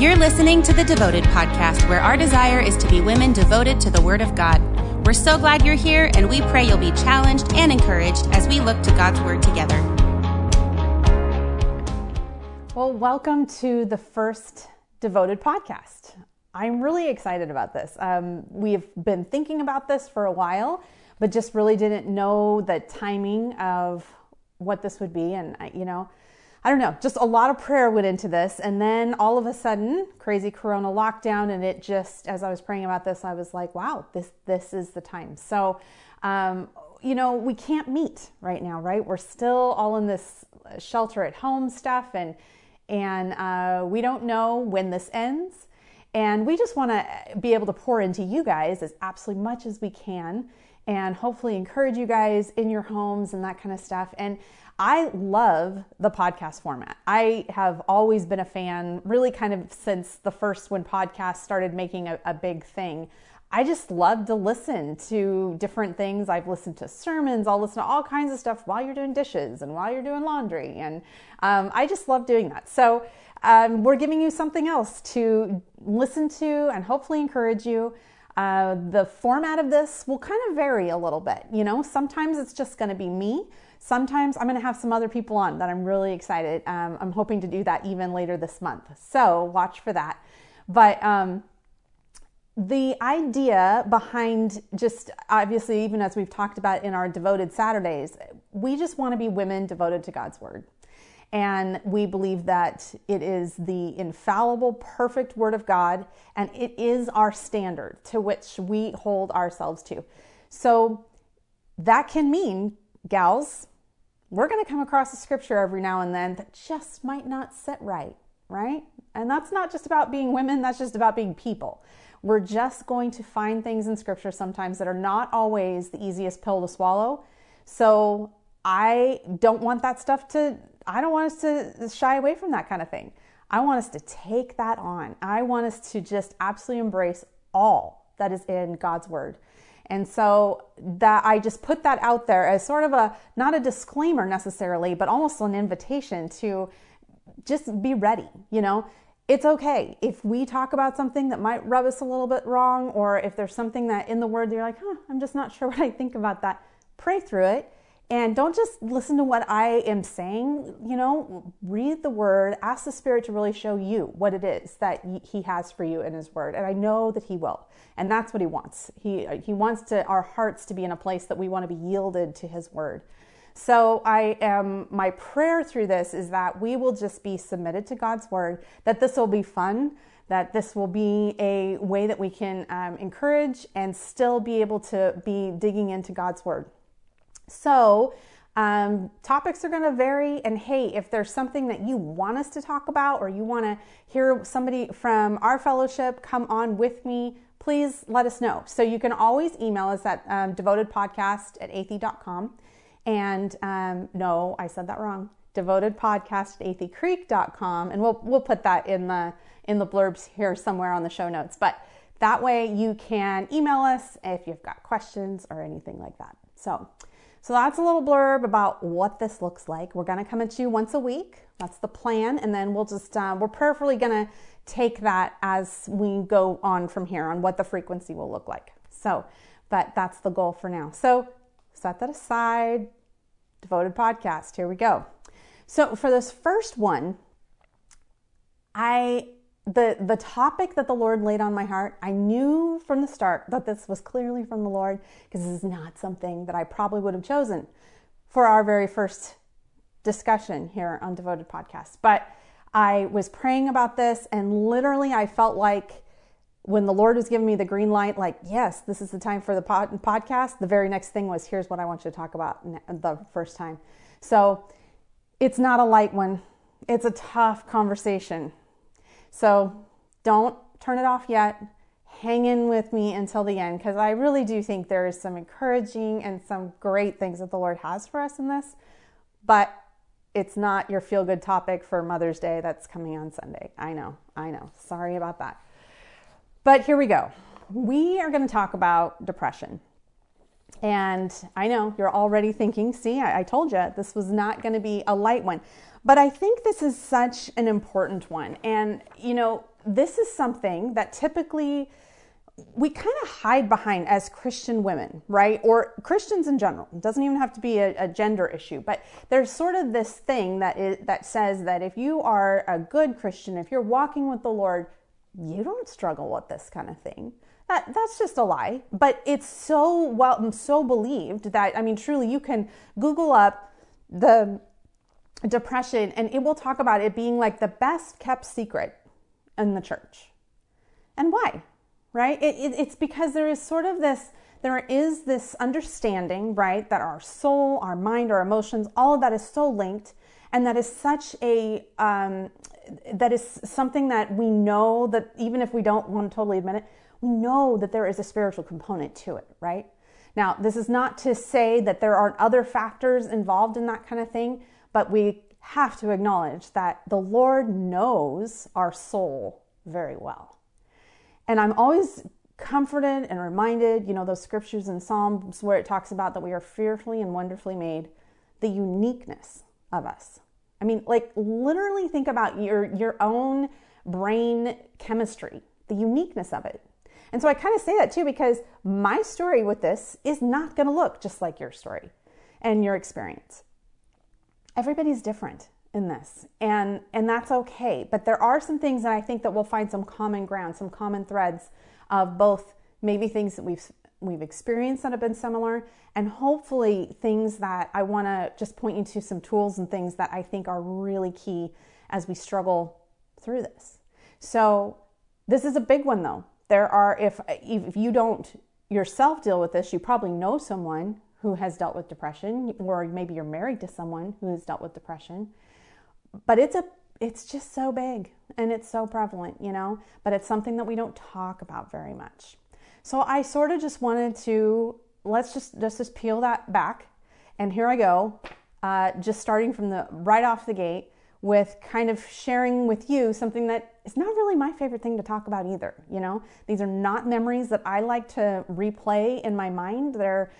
You're listening to the Devoted Podcast, where our desire is to be women devoted to the Word of God. We're so glad you're here, and we pray you'll be challenged and encouraged as we look to God's Word together. Well, welcome to the first Devoted Podcast. I'm really excited about this. Um, we've been thinking about this for a while, but just really didn't know the timing of what this would be. And, you know, I don't know, just a lot of prayer went into this. And then all of a sudden, crazy corona lockdown. And it just, as I was praying about this, I was like, wow, this, this is the time. So, um, you know, we can't meet right now, right? We're still all in this shelter at home stuff. And, and uh, we don't know when this ends. And we just want to be able to pour into you guys as absolutely much as we can and hopefully encourage you guys in your homes and that kind of stuff. And I love the podcast format. I have always been a fan, really kind of since the first when podcasts started making a, a big thing. I just love to listen to different things. I've listened to sermons, I'll listen to all kinds of stuff while you're doing dishes and while you're doing laundry. And um, I just love doing that. So um, we're giving you something else to listen to and hopefully encourage you. Uh, the format of this will kind of vary a little bit. You know, sometimes it's just going to be me. Sometimes I'm going to have some other people on that I'm really excited. Um, I'm hoping to do that even later this month. So watch for that. But um, the idea behind just obviously, even as we've talked about in our devoted Saturdays, we just want to be women devoted to God's word. And we believe that it is the infallible, perfect word of God, and it is our standard to which we hold ourselves to. So that can mean, gals, we're going to come across a scripture every now and then that just might not sit right, right? And that's not just about being women, that's just about being people. We're just going to find things in scripture sometimes that are not always the easiest pill to swallow. So I don't want that stuff to, I don't want us to shy away from that kind of thing. I want us to take that on. I want us to just absolutely embrace all that is in God's word. And so that I just put that out there as sort of a not a disclaimer necessarily, but almost an invitation to just be ready, you know. It's okay if we talk about something that might rub us a little bit wrong, or if there's something that in the word you're like, huh, I'm just not sure what I think about that. Pray through it and don't just listen to what I am saying, you know, read the word, ask the Spirit to really show you what it is that He has for you in His word. And I know that He will. And that's what He wants. He, he wants to, our hearts to be in a place that we want to be yielded to His word. So I am, my prayer through this is that we will just be submitted to God's word, that this will be fun, that this will be a way that we can um, encourage and still be able to be digging into God's word. So, um, topics are going to vary. And hey, if there's something that you want us to talk about or you want to hear somebody from our fellowship come on with me, please let us know. So you can always email us at um, devotedpodcast at athe.com. And um, no, I said that wrong. Devotedpodcast at athecreek.com. And we'll, we'll put that in the, in the blurbs here somewhere on the show notes. But that way you can email us if you've got questions or anything like that. So, so that's a little blurb about what this looks like. We're going to come at you once a week. That's the plan. And then we'll just, uh, we're prayerfully going to take that as we go on from here on what the frequency will look like. So, but that's the goal for now. So set that aside. Devoted podcast. Here we go. So for this first one, I the the topic that the Lord laid on my heart, I knew from the start that this was clearly from the Lord because this is not something that I probably would have chosen for our very first discussion here on Devoted Podcast. But I was praying about this and literally I felt like when the Lord was giving me the green light, like, yes, this is the time for the pod- podcast, the very next thing was, here's what I want you to talk about the first time. So it's not a light one. It's a tough conversation. So don't turn it off yet. Hang in with me until the end because I really do think there is some encouraging and some great things that the Lord has for us in this. But it's not your feel good topic for Mother's Day that's coming on Sunday. I know, I know. Sorry about that. But here we go. We are going to talk about depression. And I know you're already thinking, see, I, I told you this was not going to be a light one. But I think this is such an important one. And, you know, this is something that typically we kind of hide behind as Christian women, right? Or Christians in general. It doesn't even have to be a, a, gender issue, but there's sort of this thing that is, that says that if you are a good Christian, if you're walking with the Lord, you don't struggle with this kind of thing. That, that's just a lie, but it's so well so believed that I mean truly you can Google up the depression and it will talk about it being like the best kept secret in the church. And why? Right? It, it, it's because there is sort of this there is this understanding, right, that our soul, our mind, our emotions, all of that is so linked, and that is such a um, that is something that we know that even if we don't want to totally admit it, know that there is a spiritual component to it, right? Now, this is not to say that there aren't other factors involved in that kind of thing, but we have to acknowledge that the Lord knows our soul very well. And I'm always comforted and reminded, you know, those scriptures in Psalms where it talks about that we are fearfully and wonderfully made, the uniqueness of us. I mean, like literally think about your your own brain chemistry, the uniqueness of it. And so I kind of say that too because my story with this is not going to look just like your story and your experience. Everybody's different in this and and that's okay but there are some things that i think that we'll find some common ground some common threads of both maybe things that we've we've experienced that have been similar and hopefully things that i want to just point you to some tools and things that i think are really key as we struggle through this so this is a big one though there are, if, if you don't yourself deal with this, you probably know someone who has dealt with depression, or maybe you're married to someone who has dealt with depression. But it's a it's just so big and it's so prevalent, you know, but it's something that we don't talk about very much. So I sort of just wanted to let's just just just peel that back, and here I go, uh, just starting from the right off the gate with kind of sharing with you something that is not really my favorite thing to talk about either. You know, these are not memories that I like to replay in my mind. They're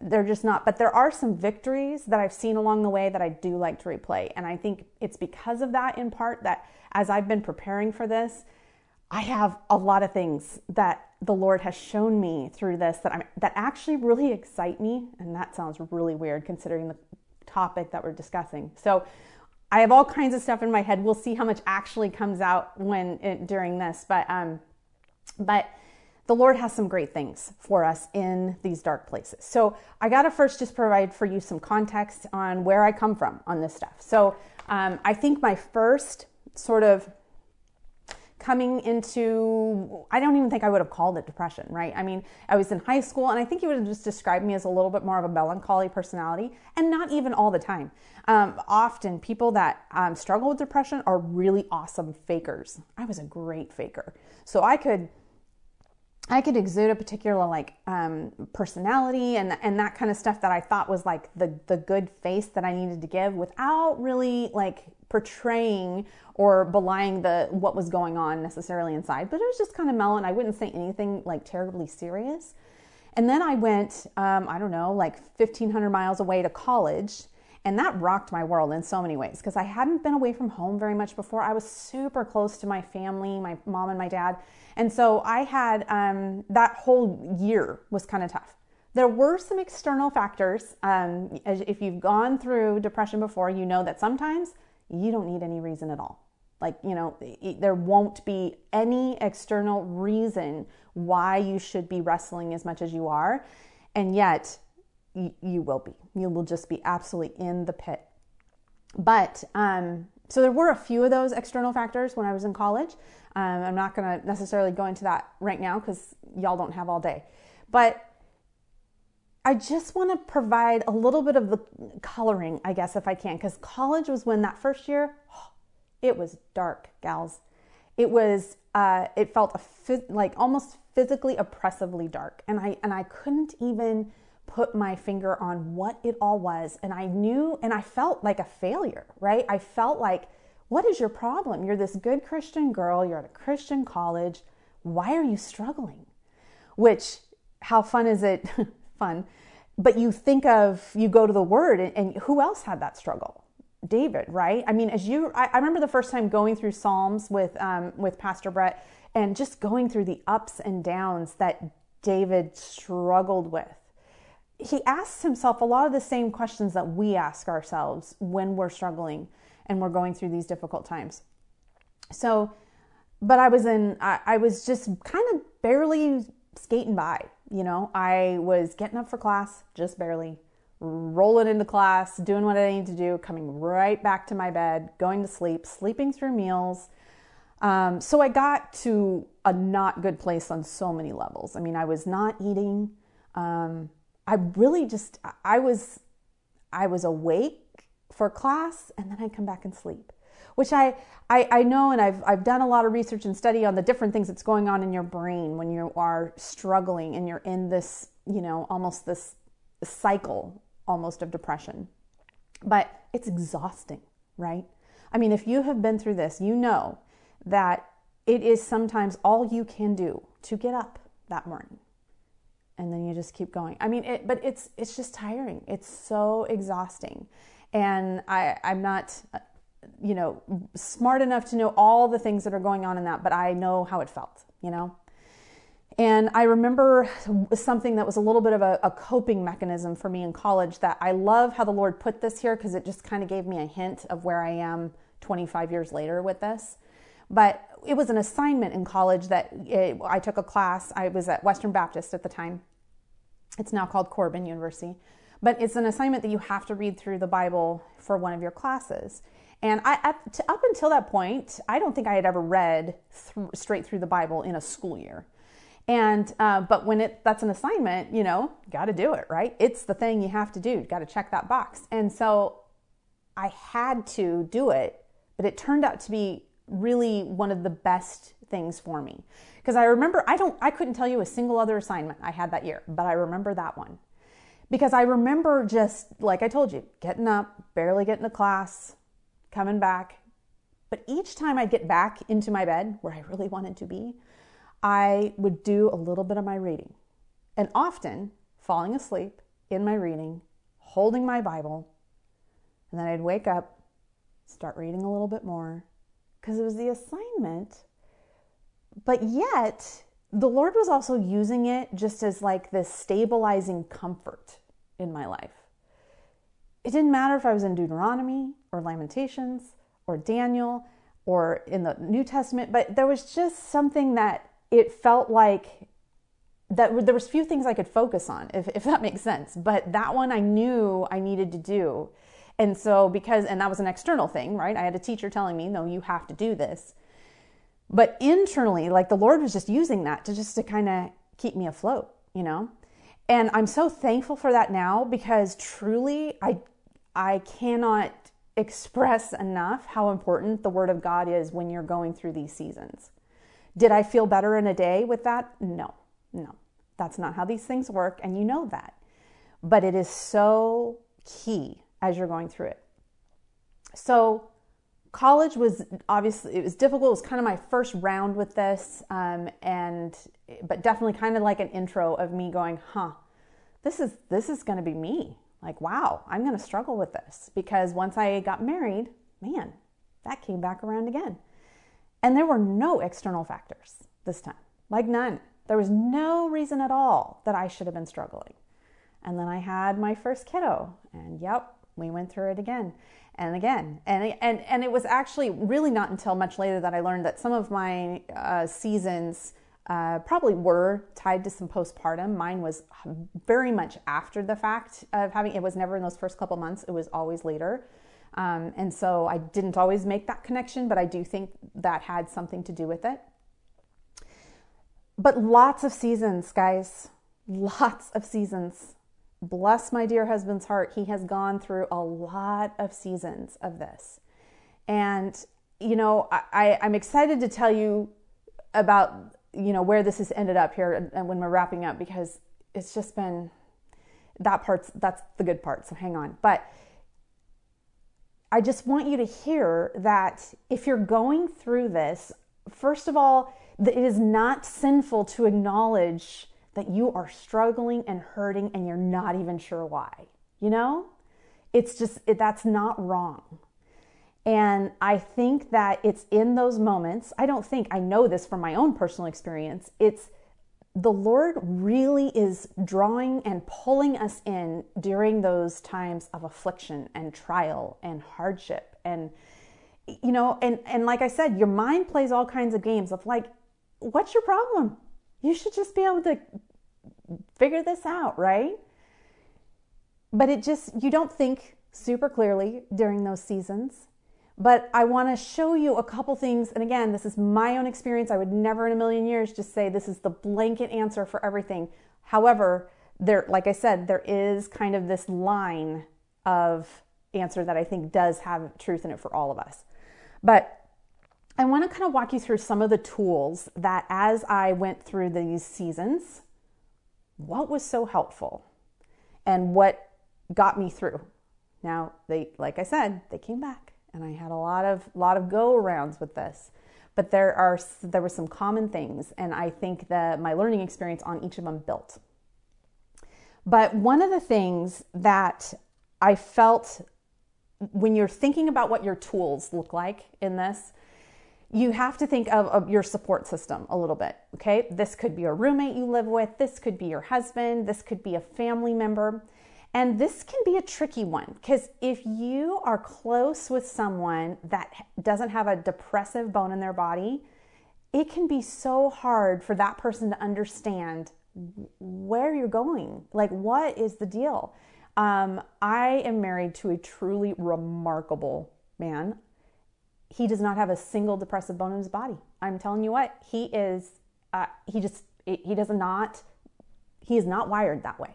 they're just not, but there are some victories that I've seen along the way that I do like to replay. And I think it's because of that in part that as I've been preparing for this, I have a lot of things that the Lord has shown me through this that I'm, that actually really excite me. And that sounds really weird considering the topic that we're discussing. So I have all kinds of stuff in my head. We'll see how much actually comes out when it, during this, but um, but the Lord has some great things for us in these dark places. So I got to first just provide for you some context on where I come from on this stuff. So um, I think my first sort of coming into i don't even think i would have called it depression right? I mean i was in high school and i think you would have just described me as a little bit more of a melancholy personality and not even all the time. Um, often people that um, struggle with depression are really awesome fakers. I was a great faker. So i could I could exude a particular like um, personality and and that kind of stuff that I thought was like the the good face that I needed to give without really like portraying or belying the what was going on necessarily inside. But it was just kind of mellow, and I wouldn't say anything like terribly serious. And then I went, um, I don't know, like 1,500 miles away to college. And that rocked my world in so many ways because I hadn't been away from home very much before. I was super close to my family, my mom and my dad. And so I had um, that whole year was kind of tough. There were some external factors. Um, if you've gone through depression before, you know that sometimes you don't need any reason at all. Like, you know, there won't be any external reason why you should be wrestling as much as you are. And yet, you will be. You will just be absolutely in the pit. But um, so there were a few of those external factors when I was in college. Um, I'm not going to necessarily go into that right now because y'all don't have all day. But I just want to provide a little bit of the coloring, I guess, if I can, because college was when that first year, it was dark, gals. It was, uh, it felt like almost physically oppressively dark, and I and I couldn't even put my finger on what it all was, and I knew, and I felt like a failure, right? I felt like what is your problem? You're this good Christian girl, you're at a Christian college. Why are you struggling? Which, how fun is it? fun. But you think of, you go to the word, and, and who else had that struggle? David, right? I mean, as you, I, I remember the first time going through Psalms with um, with Pastor Brett, and just going through the ups and downs that David struggled with. He asks himself a lot of the same questions that we ask ourselves when we're struggling and we're going through these difficult times. So, but I was in, I, I was just kind of barely skating by. You know, I was getting up for class, just barely, rolling into class, doing what I need to do, coming right back to my bed, going to sleep, sleeping through meals. Um, so I got to a not good place on so many levels. I mean, I was not eating. Um, I really just, I was, I was awake for class and then I'd come back and sleep which I, I, I know and I've, I've done a lot of research and study on the different things that's going on in your brain when you are struggling and you're in this, you know, almost this cycle almost of depression. But it's exhausting, right? I mean, if you have been through this, you know that it is sometimes all you can do to get up that morning and then you just keep going i mean it but it's it's just tiring it's so exhausting and i i'm not you know, smart enough to know all the things that are going on in that, but I know how it felt, you know? And I remember something that was a little bit of a, a coping mechanism for me in college that I love how the Lord put this here because it just kind of gave me a hint of where I am 25 years later with this. But it was an assignment in college that it, I took a class. I was at Western Baptist at the time. It's now called Corban University. But it's an assignment that you have to read through the Bible for one of your classes. And I, up, to, up until that point, I don't think I had ever read th- straight through the Bible in a school year. And uh, but when it that's an assignment, you know, got to do it, right? It's the thing you have to do. Got to check that box. And so I had to do it, but it turned out to be really one of the best things for me because I remember I don't I couldn't tell you a single other assignment I had that year, but I remember that one because I remember just like I told you, getting up, barely getting to class, coming back. But each time I'd get back into my bed where I really wanted to be, I would do a little bit of my reading. And often falling asleep in my reading, holding my Bible, and then I'd wake up, start reading a little bit more, because it was the assignment. But yet, the Lord was also using it just as like this stabilizing comfort in my life. It didn't matter if I was in Deuteronomy or Lamentations or Daniel or in the New Testament, but there was just something that it felt like that there was few things I could focus on, if, if that makes sense. But that one I knew I needed to do. And so because, and that was an external thing, right? I had a teacher telling me, no, you have to do this. But internally, like the Lord was just using that to just to kind of keep me afloat, you know? And I'm so thankful for that now because truly I I cannot express enough how important the Word of God is when you're going through these seasons. Did I feel better in a day with that? No, no. That's not how these things work, and you know that. But it is so key as you're going through it. So, college was obviously it was difficult. It was kind of my first round with this, um, and but definitely kind of like an intro of me going, "Huh, this is this is going to be me like, wow, I'm going to struggle with this because once I got married, man, that came back around again. And there were no external factors this time, like none. There was no reason at all that I should have been struggling. And then I had my first kiddo, and yep, we went through it again and again. And, and, and it was actually really not until much later that I learned that some of my uh, seasons uh, probably were tied to some postpartum. Mine was very much after the fact of having, it was never in those first couple months, it was always later. Um, and so I didn't always make that connection, but I do think that had something to do with it. But lots of seasons, guys, lots of seasons. Bless my dear husband's heart. He has gone through a lot of seasons of this. And, you know, I, I'm excited to tell you about you know where this has ended up here and when we're wrapping up because it's just been that part's that's the good part so hang on. But i just want you to hear that if you're going through this first of all it is not sinful to acknowledge that you are struggling and hurting and you're not even sure why you know? It's just it, that's not wrong And I think that it's in those moments, I don't think, I know this from my own personal experience. It's the Lord really is drawing and pulling us in during those times of affliction and trial and hardship. And, you know, and, and like I said, your mind plays all kinds of games of like, what's your problem? You should just be able to figure this out, right? But it just, you don't think super clearly during those seasons. But I want to show you a couple things. And again, this is my own experience. I would never in a million years just say this is the blanket answer for everything. However, there, like I said, there is kind of this line of answer that I think does have truth in it for all of us. But I want to kind of walk you through some of the tools that as I went through these seasons, what was so helpful and what got me through. Now, they like I said, they came back and I had a lot of lot of go arounds with this. But there are there were some common things, and I think that my learning experience on each of them built. But one of the things that I felt when you're thinking about what your tools look like in this, you have to think of, of, your support system a little bit. Okay, this could be a roommate you live with, this could be your husband, this could be a family member. And this can be a tricky one because if you are close with someone that doesn't have a depressive bone in their body, it can be so hard for that person to understand where you're going. Like, what is the deal? Um, I am married to a truly remarkable man. He does not have a single depressive bone in his body. I'm telling you what, he is, uh, he just, he does not, he is not wired that way.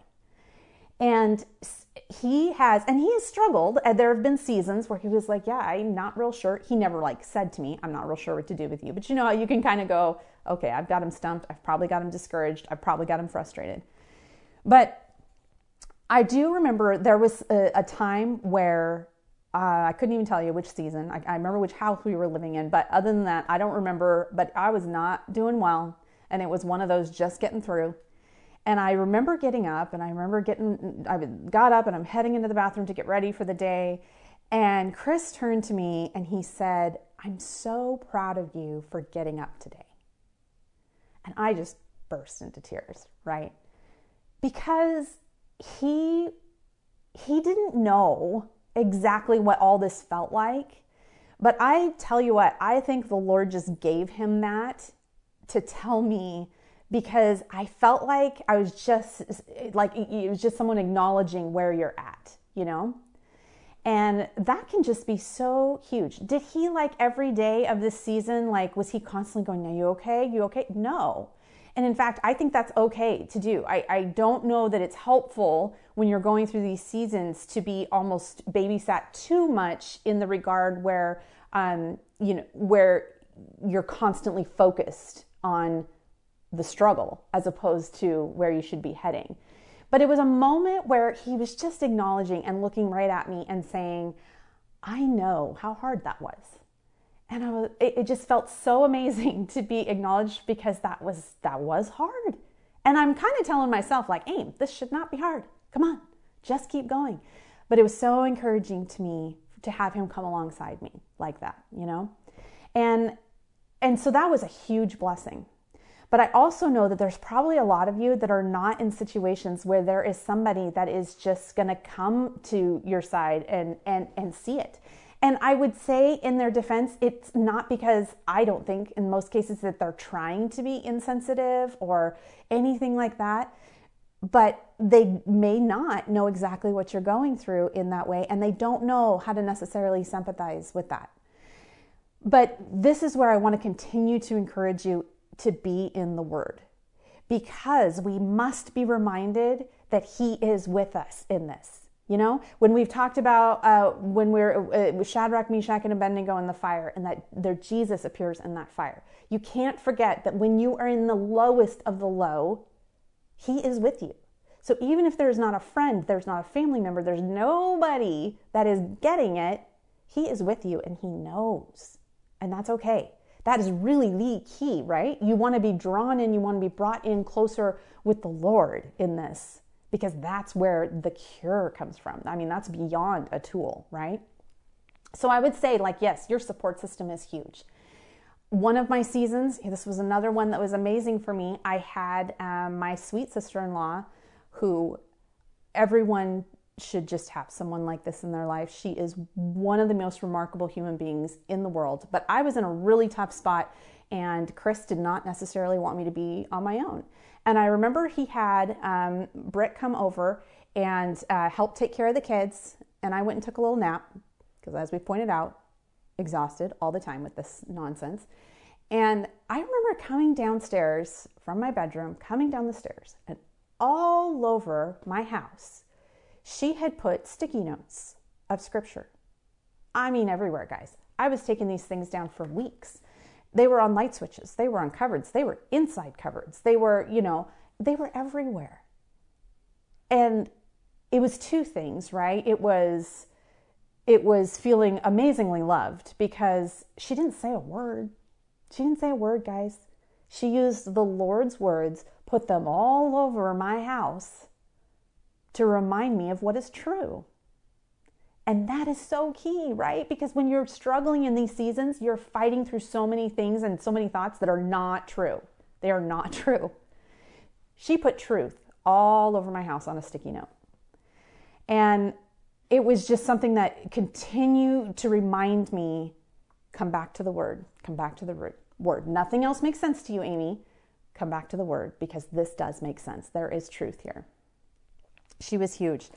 And he has, and he has struggled. And There have been seasons where he was like, Yeah, I'm not real sure. He never like said to me, I'm not real sure what to do with you. But you know, you can kind of go, Okay, I've got him stumped. I've probably got him discouraged. I've probably got him frustrated. But I do remember there was a, a time where uh, I couldn't even tell you which season. I, I remember which house we were living in, but other than that, I don't remember. But I was not doing well, and it was one of those just getting through. And I remember getting up and I remember getting, I got up and I'm heading into the bathroom to get ready for the day. And Chris turned to me and he said, I'm so proud of you for getting up today. And I just burst into tears, right? Because he he didn't know exactly what all this felt like. But I tell you what, I think the Lord just gave him that to tell me because I felt like I was just like it was just someone acknowledging where you're at, you know? And that can just be so huge. Did he like every day of this season, like, was he constantly going, Are you okay? You okay? No. And in fact, I think that's okay to do. I, I don't know that it's helpful when you're going through these seasons to be almost babysat too much in the regard where, um, you know, where you're constantly focused on the struggle as opposed to where you should be heading. But it was a moment where he was just acknowledging and looking right at me and saying, I know how hard that was. And I was, it, it just felt so amazing to be acknowledged because that was, that was hard. And I'm kind of telling myself, like, aim, this should not be hard. Come on, just keep going. But it was so encouraging to me to have him come alongside me like that, you know? And and so that was a huge blessing but I also know that there's probably a lot of you that are not in situations where there is somebody that is just going to come to your side and and and see it. And I would say in their defense, it's not because I don't think in most cases that they're trying to be insensitive or anything like that, but they may not know exactly what you're going through in that way and they don't know how to necessarily sympathize with that. But this is where I want to continue to encourage you to be in the Word because we must be reminded that He is with us in this. You know, when we've talked about uh, when we're uh, Shadrach, Meshach, and Abednego in the fire, and that their Jesus appears in that fire, you can't forget that when you are in the lowest of the low, He is with you. So even if there's not a friend, there's not a family member, there's nobody that is getting it, He is with you and He knows, and that's okay. That is really the key, right? You want to be drawn in, you want to be brought in closer with the Lord in this because that's where the cure comes from. I mean, that's beyond a tool, right? So I would say, like, yes, your support system is huge. One of my seasons, this was another one that was amazing for me. I had um, my sweet sister in law who everyone should just have someone like this in their life. She is one of the most remarkable human beings in the world. But I was in a really tough spot, and Chris did not necessarily want me to be on my own. And I remember he had um, Britt come over and uh, help take care of the kids. And I went and took a little nap because, as we pointed out, exhausted all the time with this nonsense. And I remember coming downstairs from my bedroom, coming down the stairs, and all over my house she had put sticky notes of scripture. I mean, everywhere, guys. I was taking these things down for weeks. They were on light switches, they were on cupboards, they were inside cupboards, they were, you know, they were everywhere. And it was two things, right? It was it was feeling amazingly loved because she didn't say a word. She didn't say a word, guys. She used the Lord's words, put them all over my house to remind me of what is true. And that is so key, right? Because when you're struggling in these seasons, you're fighting through so many things and so many thoughts that are not true. They are not true. She put truth all over my house on a sticky note. And it was just something that continued to remind me come back to the word, come back to the word. Nothing else makes sense to you, Amy. Come back to the word because this does make sense. There is truth here. She was huge.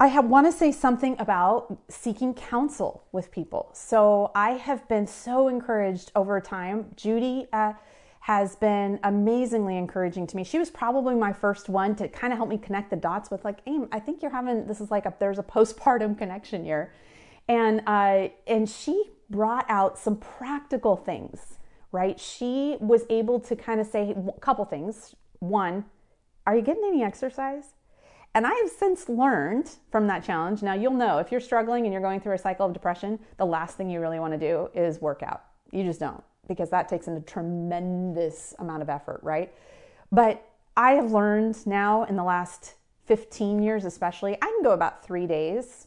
I want to say something about seeking counsel with people. So I have been so encouraged over time. Judy uh, has been amazingly encouraging to me. She was probably my first one to kind of help me connect the dots with like, Aim, I think you're having this is like a, there's a postpartum connection here, and uh, and she brought out some practical things. Right? She was able to kind of say a couple things. One, are you getting any exercise? And I have since learned from that challenge. Now, you'll know if you're struggling and you're going through a cycle of depression, the last thing you really want to do is work out. You just don't, because that takes in a tremendous amount of effort, right? But I have learned now in the last 15 years, especially, I can go about three days.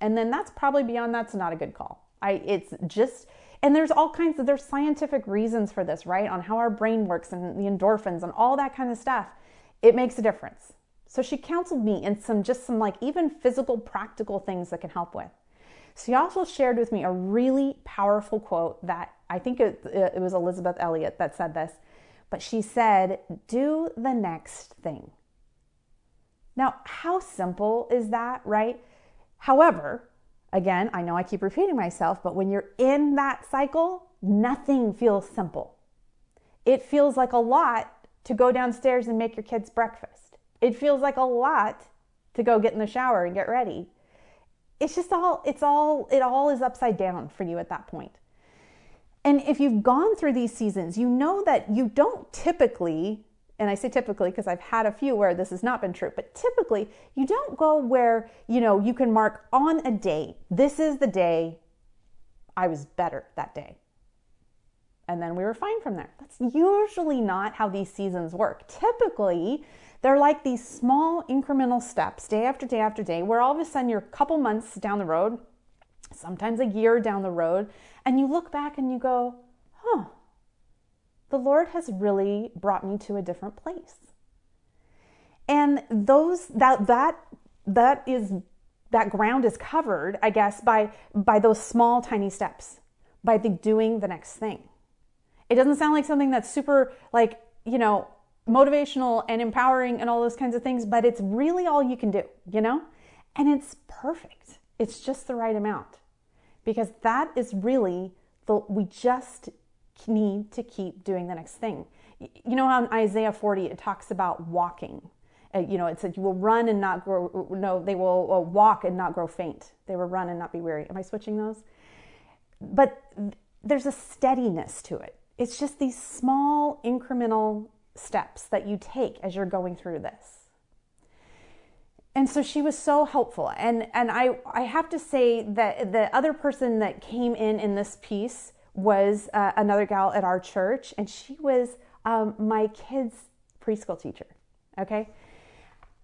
And then that's probably beyond that's not a good call. I, it's just, and there's all kinds of, there's scientific reasons for this, right? On how our brain works and the endorphins and all that kind of stuff. It makes a difference. So she counseled me in some just some like even physical, practical things that can help with. She also shared with me a really powerful quote that I think it, it was Elisabeth Elliot that said this, but she said, Do the next thing. Now, how simple is that, right? However, again, I know I keep repeating myself, but when you're in that cycle, nothing feels simple. It feels like a lot to go downstairs and make your kids breakfast. It feels like a lot to go get in the shower and get ready. It's just all, it's all, it all is upside down for you at that point. And if you've gone through these seasons, you know that you don't typically, and I say typically because I've had a few where this has not been true, but typically you don't go where, you know, you can mark on a day, this is the day I was better that day. And then we were fine from there. That's usually not how these seasons work. Typically, they're like these small incremental steps day after day after day, where all of a sudden you're a couple months down the road, sometimes a year down the road, and you look back and you go, huh, the Lord has really brought me to a different place. And those that that that is that ground is covered, I guess, by by those small tiny steps, by the doing the next thing. It doesn't sound like something that's super like, you know, motivational and empowering and all those kinds of things, but it's really all you can do, you know? And it's perfect. It's just the right amount. Because that is really the we just need to keep doing the next thing. You know how in Isaiah 40 it talks about walking. Uh, you know, it said you will run and not grow no, they will uh, walk and not grow faint. They will run and not be weary. Am I switching those? But there's a steadiness to it. It's just these small incremental steps that you take as you're going through this. And so she was so helpful. And, and I, I have to say that the other person that came in in this piece was uh, another gal at our church, and she was um, my kids' preschool teacher. Okay.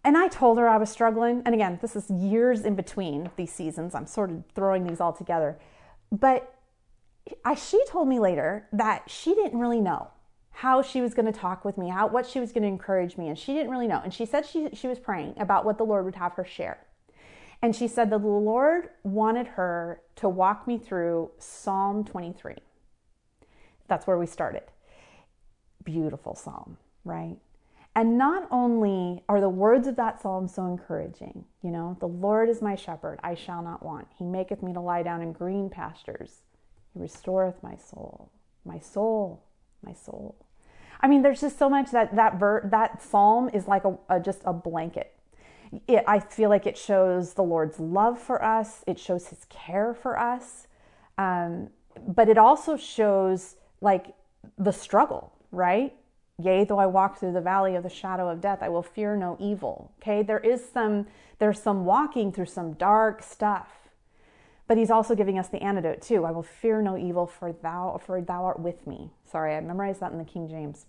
and I told her I was struggling. And again, this is years in between these seasons. I'm sort of throwing these all together. But I, she told me later that she didn't really know how she was going to talk with me, how what she was going to encourage me, and she didn't really know. And she said she she was praying about what the Lord would have her share. And she said that the Lord wanted her to walk me through Psalm 23. That's where we started. Beautiful psalm, right? And not only are the words of that psalm so encouraging, you know, the Lord is my shepherd, I shall not want. He maketh me to lie down in green pastures. He restoreth my soul, my soul, my soul. I mean, there's just so much that that ver- that psalm is like a, a just a blanket. It, I feel like it shows the Lord's love for us. It shows His care for us, um, but it also shows like the struggle, right? Yea, though I walk through the valley of the shadow of death, I will fear no evil. Okay, there is some there's some walking through some dark stuff. But he's also giving us the antidote too. I will fear no evil, for thou for thou art with me. Sorry, I memorized that in the King James.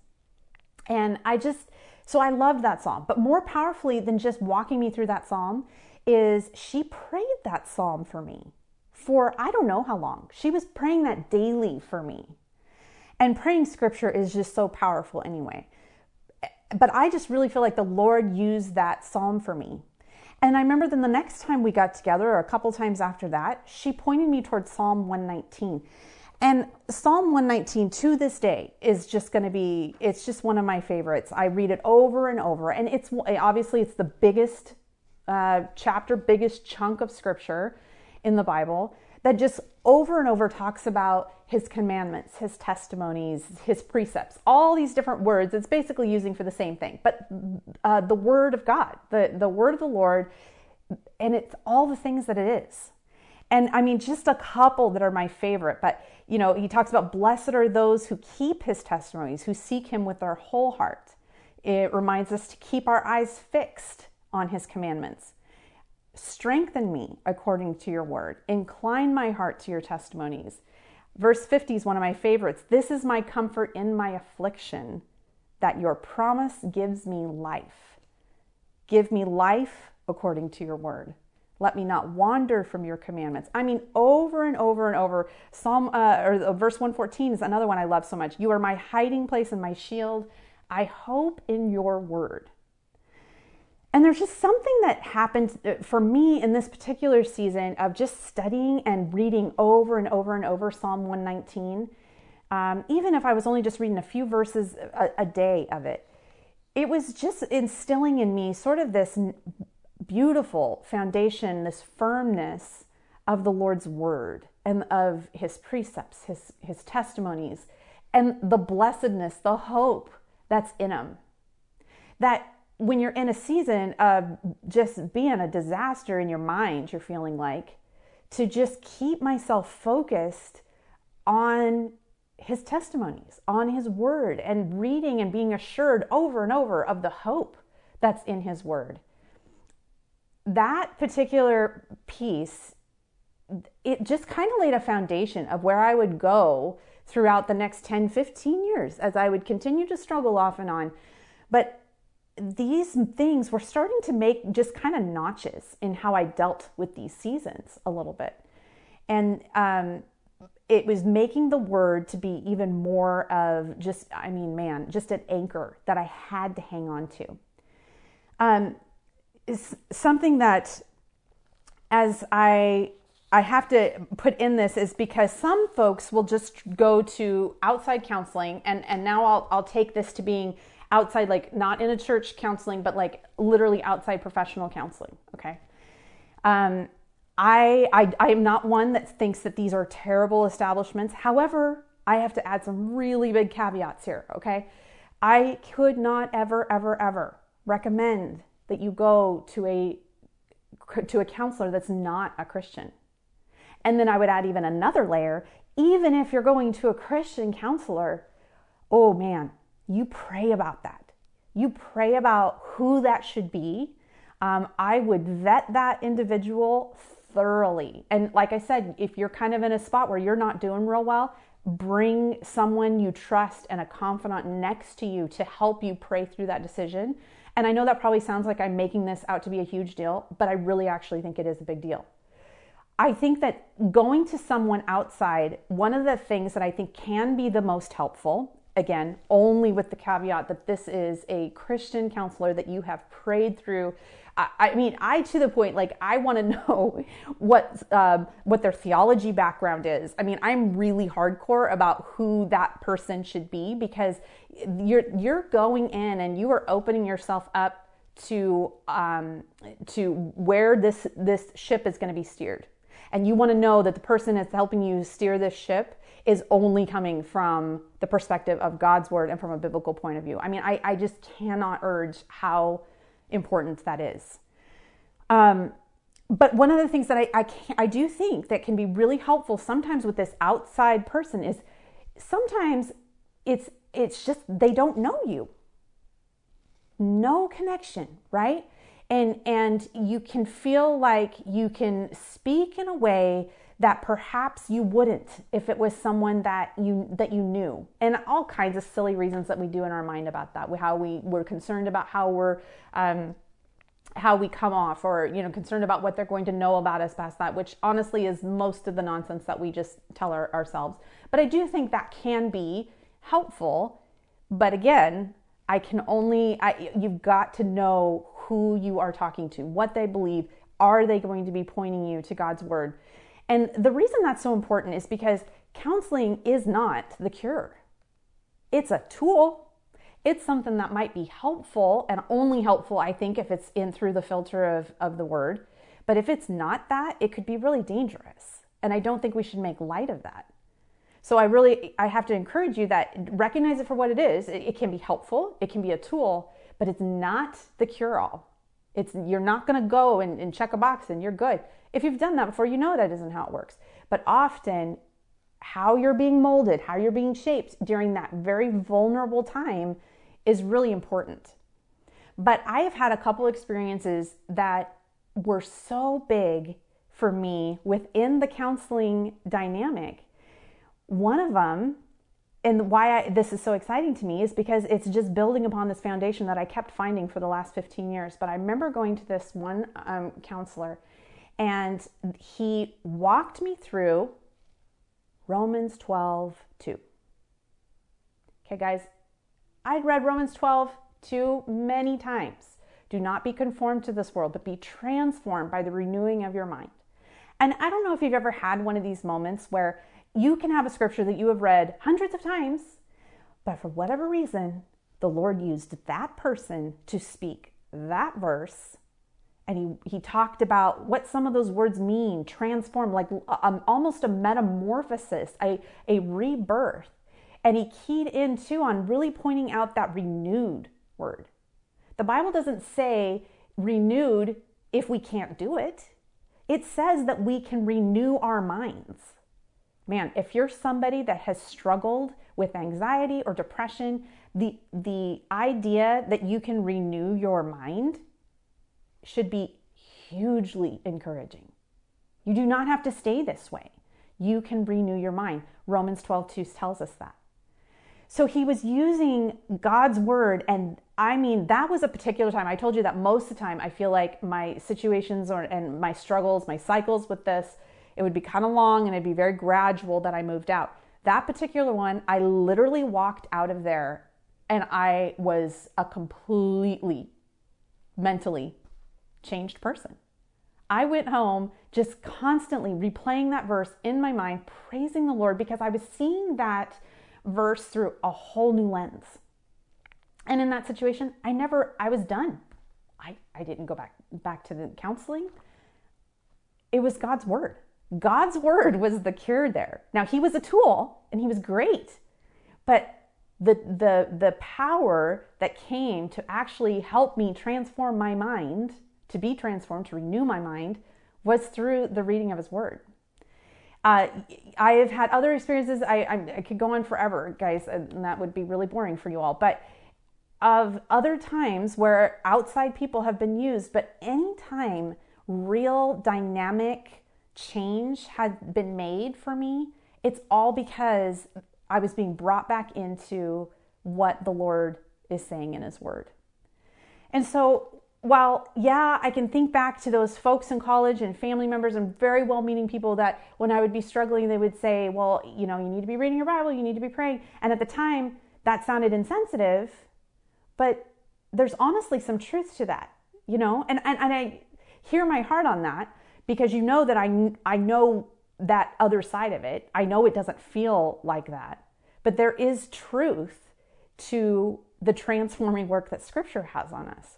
And I just so I loved that psalm. But more powerfully than just walking me through that psalm is she prayed that psalm for me for I don't know how long. She was praying that daily for me. And praying scripture is just so powerful anyway. But I just really feel like the Lord used that psalm for me. And I remember then the next time we got together, or a couple times after that, she pointed me towards Psalm 119. And Psalm 119 to this day is just going to be, it's just one of my favorites. I read it over and over. And it's obviously, it's the biggest uh, chapter, biggest chunk of scripture in the Bible that just over and over talks about his commandments, his testimonies, his precepts, all these different words. It's basically using for the same thing, but uh, the word of God, the, the word of the Lord, and it's all the things that it is. And I mean, just a couple that are my favorite, but you know, he talks about blessed are those who keep his testimonies, who seek him with their whole heart. It reminds us to keep our eyes fixed on his commandments. Strengthen me according to your word. Incline my heart to your testimonies. Verse 50 is one of my favorites. This is my comfort in my affliction, that your promise gives me life. Give me life according to your word. Let me not wander from your commandments. I mean, over and over and over. Psalm uh, or verse 114 is another one I love so much. You are my hiding place and my shield. I hope in your word. And there's just something that happened uh, for me in this particular season of just studying and reading over and over and over Psalm 119. Um, even if I was only just reading a few verses a, a day of it, it was just instilling in me sort of this beautiful foundation, this firmness of the Lord's word and of his precepts, his, his testimonies, and the blessedness, the hope that's in them. That when you're in a season of just being a disaster in your mind, you're feeling like, to just keep myself focused on his testimonies, on his word, and reading and being assured over and over of the hope that's in his word. That particular piece, it just kind of laid a foundation of where I would go throughout the next 10, 15 years as I would continue to struggle off and on. But these things were starting to make just kind of notches in how I dealt with these seasons a little bit. And um, it was making the word to be even more of just, I mean, man, just an anchor that I had to hang on to. Um, is something that as I I have to put in this is because some folks will just go to outside counseling and and now I'll I'll take this to being outside, like not in a church counseling, but like literally outside professional counseling. Okay. Um, I, I, I am not one that thinks that these are terrible establishments. However, I have to add some really big caveats here. Okay. I could not ever, ever, ever recommend that you go to a to a counselor that's not a Christian. And then I would add even another layer, even if you're going to a Christian counselor, oh man, you pray about that. You pray about who that should be. Um, I would vet that individual thoroughly. And like I said, if you're kind of in a spot where you're not doing real well, bring someone you trust and a confidant next to you to help you pray through that decision And I know that probably sounds like I'm making this out to be a huge deal, but I really actually think it is a big deal. I think that going to someone outside, one of the things that I think can be the most helpful, again, only with the caveat that this is a Christian counselor that you have prayed through. I, I mean, I to the point like I want to know what um, what their theology background is. I mean, I'm really hardcore about who that person should be because you're you're going in and you are opening yourself up to um, to where this this ship is going to be steered and you want to know that the person that's helping you steer this ship is only coming from the perspective of God's word and from a biblical point of view. I mean, I, I just cannot urge how important that is. Um, but one of the things that I, I, can, I do think that can be really helpful sometimes with this outside person is sometimes it's it's just they don't know you no connection right and and you can feel like you can speak in a way that perhaps you wouldn't if it was someone that you that you knew and all kinds of silly reasons that we do in our mind about that how we we're concerned about how we're um, how we come off or you know concerned about what they're going to know about us past that which honestly is most of the nonsense that we just tell our, ourselves but i do think that can be helpful but again i can only I, you've got to know who you are talking to, what they believe. Are they going to be pointing you to God's word? And the reason that's so important is because counseling is not the cure. It's a tool. It's something that might be helpful and only helpful, I think, if it's in through the filter of, of the word. But if it's not that, it could be really dangerous. And I don't think we should make light of that. So I really I have to encourage you that recognize it for what it is. It, it can be helpful, it can be a tool, but it's not the cure all. It's you're not going to go and, and check a box and you're good. If you've done that before, you know that isn't how it works. But often, how you're being molded, how you're being shaped during that very vulnerable time is really important. But I have had a couple experiences that were so big for me within the counseling dynamic. One of them and why I, this is so exciting to me is because it's just building upon this foundation that I kept finding for the last 15 years. But I remember going to this one um, counselor, and he walked me through Romans 12 2. Okay, guys, I'd read Romans 12 2 many times. Do not be conformed to this world, but be transformed by the renewing of your mind. And I don't know if you've ever had one of these moments where you can have a scripture that you have read hundreds of times, but for whatever reason, the Lord used that person to speak that verse. And he, he talked about what some of those words mean transform, like um, almost a metamorphosis, a, a rebirth. And he keyed in too on really pointing out that renewed word. The Bible doesn't say renewed if we can't do it, it says that we can renew our minds. Man, if you're somebody that has struggled with anxiety or depression, the, the idea that you can renew your mind should be hugely encouraging. You do not have to stay this way. You can renew your mind. Romans 12 2 tells us that. So he was using God's word, and I mean, that was a particular time. I told you that most of the time I feel like my situations or and my struggles, my cycles with this it would be kind of long and it'd be very gradual that I moved out. That particular one, I literally walked out of there and I was a completely mentally changed person. I went home just constantly replaying that verse in my mind, praising the Lord because I was seeing that verse through a whole new lens. And in that situation, I never, I was done. I, I didn't go back back to the counseling. It was God's word. God's word was the cure there. Now he was a tool and he was great, but the the the power that came to actually help me transform my mind, to be transformed, to renew my mind, was through the reading of his word. Uh, I have had other experiences. I, I, I could go on forever, guys, and that would be really boring for you all. But of other times where outside people have been used, but anytime real dynamic change had been made for me, it's all because I was being brought back into what the Lord is saying in His Word. And so, while, yeah, I can think back to those folks in college and family members and very well meaning people that when I would be struggling, they would say, Well, you know, you need to be reading your Bible, you need to be praying. And at the time, that sounded insensitive, but there's honestly some truth to that, you know? And, and, and I hear my heart on that because you know that I, I know that other side of it. I know it doesn't feel like that, but there is truth to the transforming work that Scripture has on us.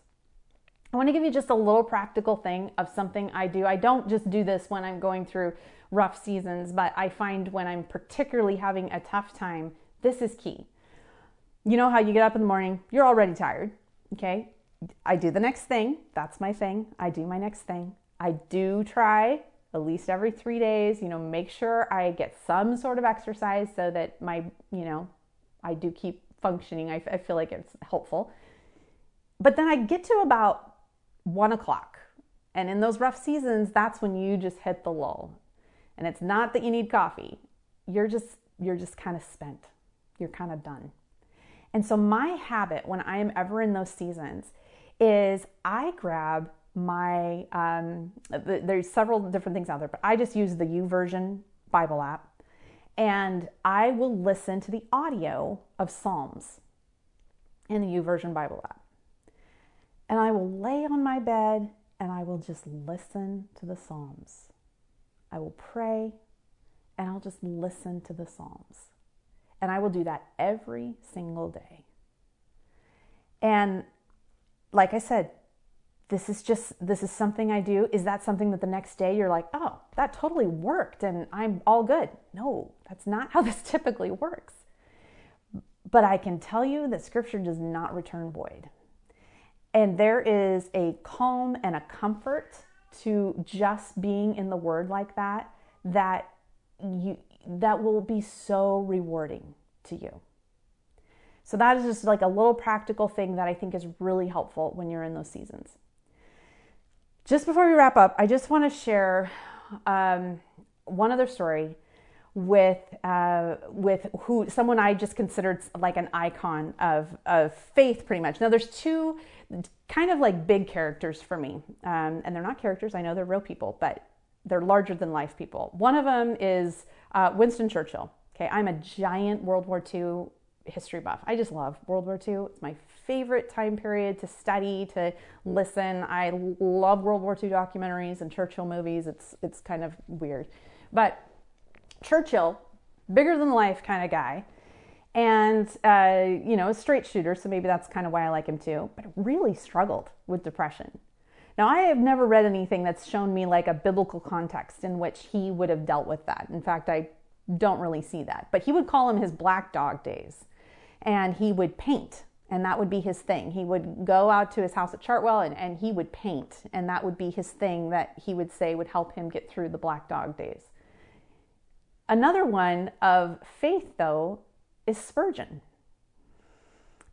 I want to give you just a little practical thing of something I do. I don't just do this when I'm going through rough seasons, but I find when I'm particularly having a tough time, this is key. You know how you get up in the morning, you're already tired, okay? I do the next thing. That's my thing. I do my next thing. I do try at least every three days, you know, make sure I get some sort of exercise so that my, you know, I do keep functioning. I, I feel like it's helpful. But then I get to about one o'clock. And in those rough seasons, that's when you just hit the lull. And it's not that you need coffee. You're just you're just kind of spent. You're kind of done. And so my habit when I am ever in those seasons is I grab my um, there's several different things out there, but I just use the YouVersion Bible app, and I will listen to the audio of Psalms in the YouVersion Bible app, and I will lay on my bed and I will just listen to the Psalms. I will pray, and I'll just listen to the Psalms, and I will do that every single day. And like I said, this is just this is something I do. Is that something that the next day you're like, "Oh, that totally worked and I'm all good." No, that's not how this typically works. But I can tell you that scripture does not return void. And there is a calm and a comfort to just being in the word like that that you that will be so rewarding to you. So that is just like a little practical thing that I think is really helpful when you're in those seasons. Just before we wrap up, I just want to share um, one other story with uh, with who someone I just considered like an icon of of faith, pretty much. Now, there's two kind of like big characters for me, um, and they're not characters. I know they're real people, but they're larger than life people. One of them is uh, Winston Churchill. Okay, I'm a giant World War II history buff. I just love World War II. It's my favorite time period to study, to listen. I love World War II documentaries and Churchill movies. It's it's kind of weird. But Churchill, bigger than life kind of guy, and uh, you know, a straight shooter, so maybe that's kind of why I like him too. But really struggled with depression. Now, I have never read anything that's shown me like a biblical context in which he would have dealt with that. In fact, I don't really see that. But he would call them his black dog days and he would paint and that would be his thing. He would go out to his house at Chartwell and, and he would paint, and that would be his thing that he would say would help him get through the Black Dog days. Another one of faith, though, is Spurgeon.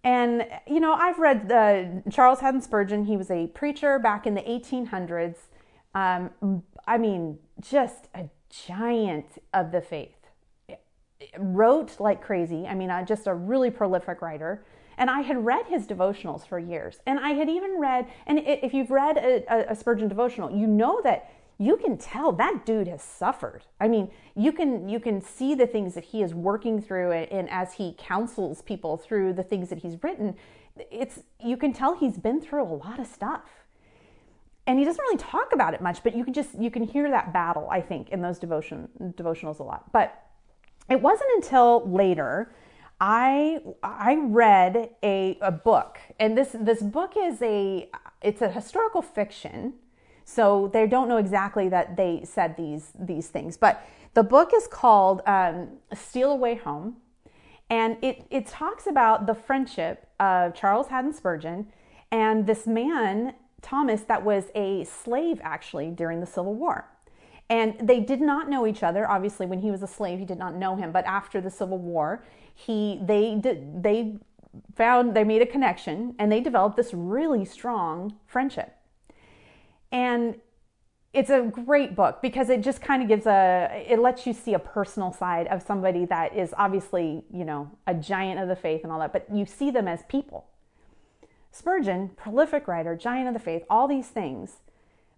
And, you know, I've read the Charles Haddon Spurgeon. He was a preacher back in the 1800s. Um, I mean, just a giant of the faith wrote like crazy. I mean, uh, just a really prolific writer. And I had read his devotionals for years. And I had even read, and if you've read a, a Spurgeon devotional, you know that you can tell that dude has suffered. I mean, you can you can see the things that he is working through and, and as he counsels people through the things that he's written, it's you can tell he's been through a lot of stuff. And he doesn't really talk about it much, but you can just you can hear that battle, I think, in those devotion devotionals a lot. But it wasn't until later I I read a, a book, and this this book is a it's a historical fiction, so they don't know exactly that they said these these things. But the book is called um, "Steal Away Home," and it it talks about the friendship of Charles Haddon Spurgeon and this man Thomas that was a slave actually during the Civil War. And they did not know each other. Obviously, when he was a slave, he did not know him. But after the Civil War, he they did they found they made a connection and they developed this really strong friendship. And it's a great book because it just kind of gives a it lets you see a personal side of somebody that is obviously you know a giant of the faith and all that but you see them as people Spurgeon, prolific writer, giant of the faith, all these things.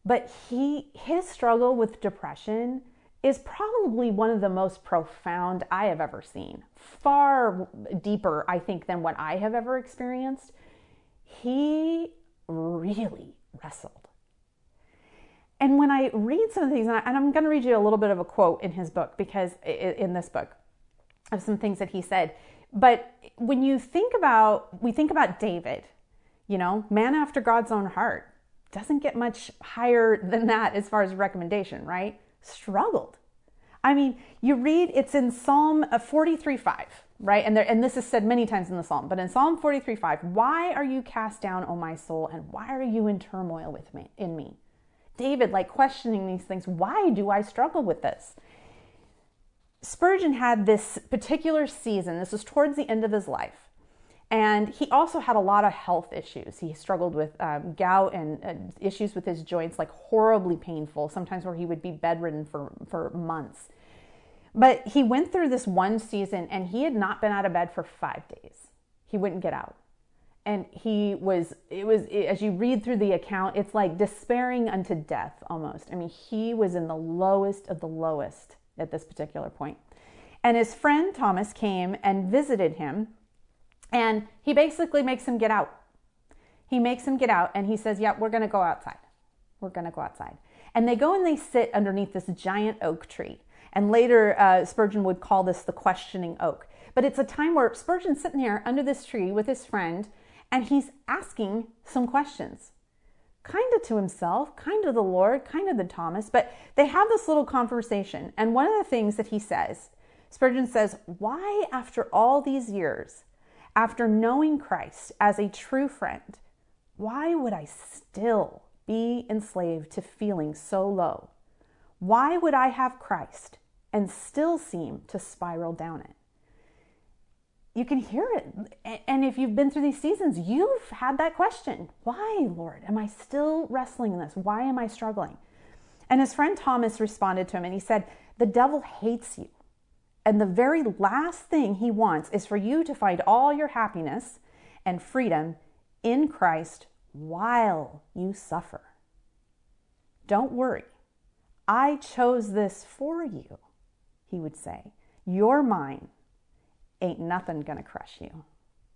But he his struggle with depression is probably one of the most profound I have ever seen. Far deeper, I think, than what I have ever experienced. He really wrestled. And when I read some of these, and, I, am going to read you a little bit of a quote in his book, because in this book, of some things that he said. But when you think about, we think about David, you know, man after God's own heart, doesn't get much higher than that as far as recommendation, right? Struggled. I mean, you read, it's in Psalm uh, 43 5, right? And, there, and this is said many times in the Psalm, but in Psalm 43 5, why are you cast down, O my soul, and why are you in turmoil with me, in me? David, like questioning these things. Why do I struggle with this? Spurgeon had this particular season, this was towards the end of his life. And he also had a lot of health issues. He struggled with um, gout and uh, issues with his joints, like horribly painful, sometimes where he would be bedridden for, for months. But he went through this one season and he had not been out of bed for five days. He wouldn't get out and he was it was as you read through the account it's like despairing unto death almost i mean he was in the lowest of the lowest at this particular point. point and his friend thomas came and visited him and he basically makes him get out. He makes him get out and he says yeah we're going to go outside. We're going to go outside. And they go and they sit underneath this giant oak tree. And later uh, spurgeon would call this the questioning oak. But it's a time where spurgeon's sitting here under this tree with his friend and he's asking some questions. Kind of to himself, kind of the Lord, kind of the Thomas, but they have this little conversation. And one of the things that he says, Spurgeon says, Why, after all these years, after knowing Christ as a true friend, why would I still be enslaved to feeling so low? Why would I have Christ and still seem to spiral down it? you can hear it. And if you've been through these seasons, you've had that question Why, Lord? Am I still wrestling in this? Why am I struggling? And his friend Thomas responded to him and he said, The devil hates you. And the very last thing he wants is for you to find all your happiness and freedom in Christ while you suffer. Don't worry. I chose this for you, he would say. You're mine ain't nothing gonna crush you.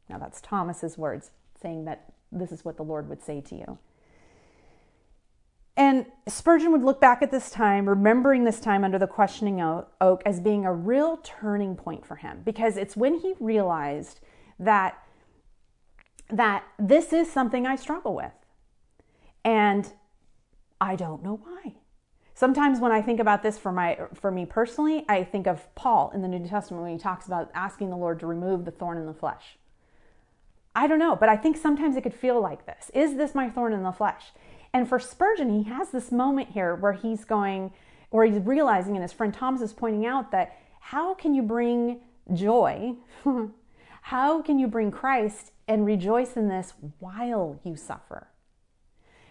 Now that's Thomas's words saying that this is what the Lord would say to you. And Spurgeon would look back at this time, remembering this time under the questioning oak as being a real turning point for him because it's when he realized that that this is something I struggle with. And I don't know why. Sometimes when I think about this for my for me personally, I think of Paul in the New Testament when he talks about asking the Lord to remove the thorn in the flesh. I don't know, but I think sometimes it could feel like this. Is this my thorn in the flesh? And for Spurgeon, he has this moment here where he's going, where he's realizing, and his friend Thomas is pointing out that how can you bring joy? how can you bring Christ and rejoice in this while you suffer?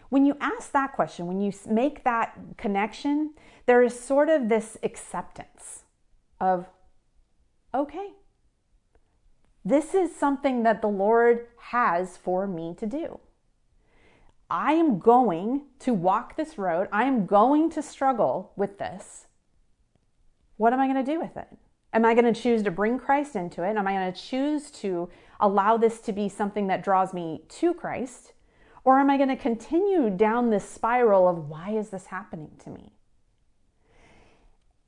When you ask that question, when you make that connection, there is sort of this acceptance of, okay, this is something that the Lord has for me to do. I am going to walk this road. I am going to struggle with this. What am I going to do with it? Am I going to choose to bring Christ into it? Am I going to choose to allow this to be something that draws me to Christ? Or am I going to continue down this spiral of why is this happening to me?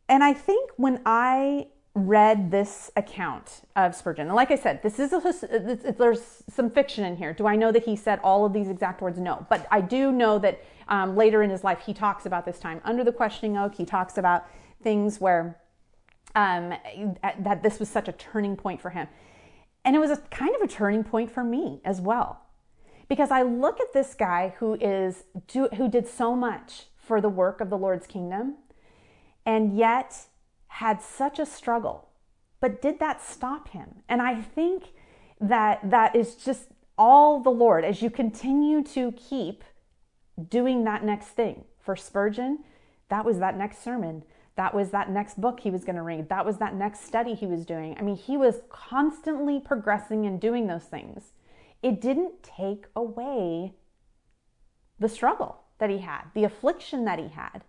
And I think when I read this account of Spurgeon, and like I said, this is a, there's some fiction in here. Do I know that he said all of these exact words? No, but I do know that um, later in his life he talks about this time under the questioning oak. He talks about things where um, that this was such a turning point for him, and it was a kind of a turning point for me as well because I look at this guy who is who did so much for the work of the Lord's kingdom and yet had such a struggle. But did that stop him? And I think that that is just all the Lord as you continue to keep doing that next thing. For Spurgeon, that was that next sermon. That was that next book he was going to read. That was that next study he was doing. I mean, he was constantly progressing and doing those things it didn't take away the struggle that he had, the affliction that he had.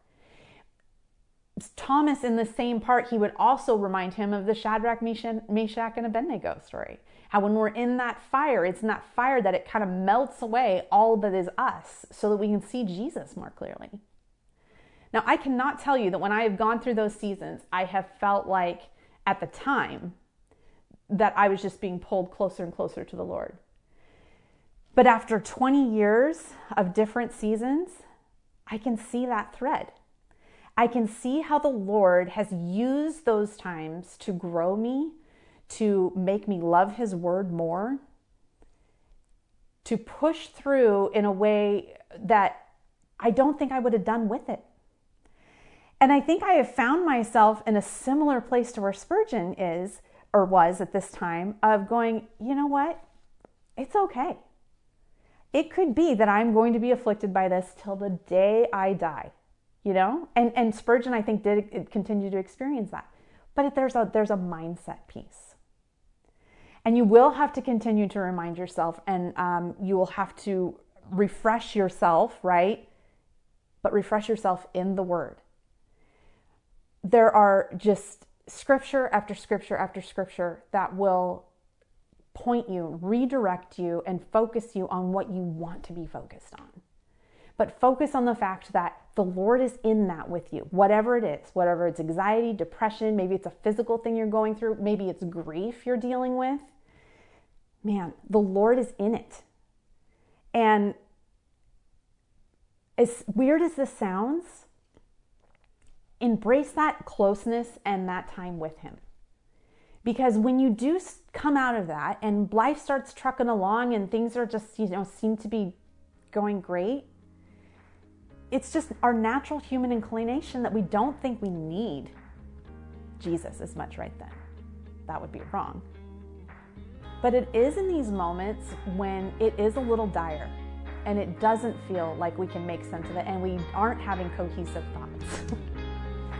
Thomas, in the same part, he would also remind him of the Shadrach, Meshach, and Abednego story. How when we're in that fire, it's in that fire that it kind of melts away all that is us so that we can see Jesus more clearly. Now, I cannot tell you that when I have gone through those seasons, I have felt like at the time that I was just being pulled closer and closer to the Lord. But after 20 years of different seasons, I can see that thread. I can see how the Lord has used those times to grow me, to make me love His word more, to push through in a way that I don't think I would have done with it. And I think I have found myself in a similar place to where Spurgeon is or was at this time of going, you know what? It's okay. It could be that I'm going to be afflicted by this till the day I die, you know? And, and Spurgeon, I think, did continue to experience that. But there's a, there's a mindset piece. And you will have to continue to remind yourself, and um, you will have to refresh yourself, right? But refresh yourself in the Word there are just scripture after scripture after scripture that will point you, redirect you, and focus you on what you want to be focused on. But focus on the fact that the Lord is in that with you, whatever it is, whatever it's anxiety, depression, maybe it's a physical thing you're going through, maybe it's grief you're dealing with. Man, the Lord is in it. And as weird as this sounds, embrace that closeness and that time with Him. Because when you do come out of that and life starts trucking along and things are just, you know, seem to be going great, it's just our natural human inclination that we don't think we need Jesus as much right then. That would be wrong. But it is in these moments when it is a little dire and it doesn't feel like we can make sense of it and we aren't having cohesive thoughts.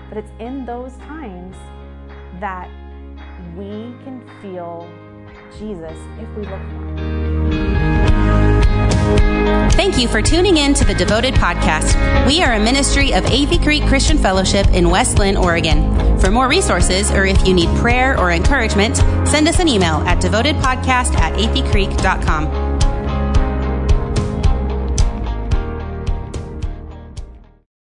But it's in those times that we can feel Jesus if we look for him. Thank you for tuning in to the Devoted Podcast. We are a ministry of Athey Creek Christian Fellowship in West Linn, Oregon. For more resources, or if you need prayer or encouragement, send us an email at devotedpodcast at atheycreek.com.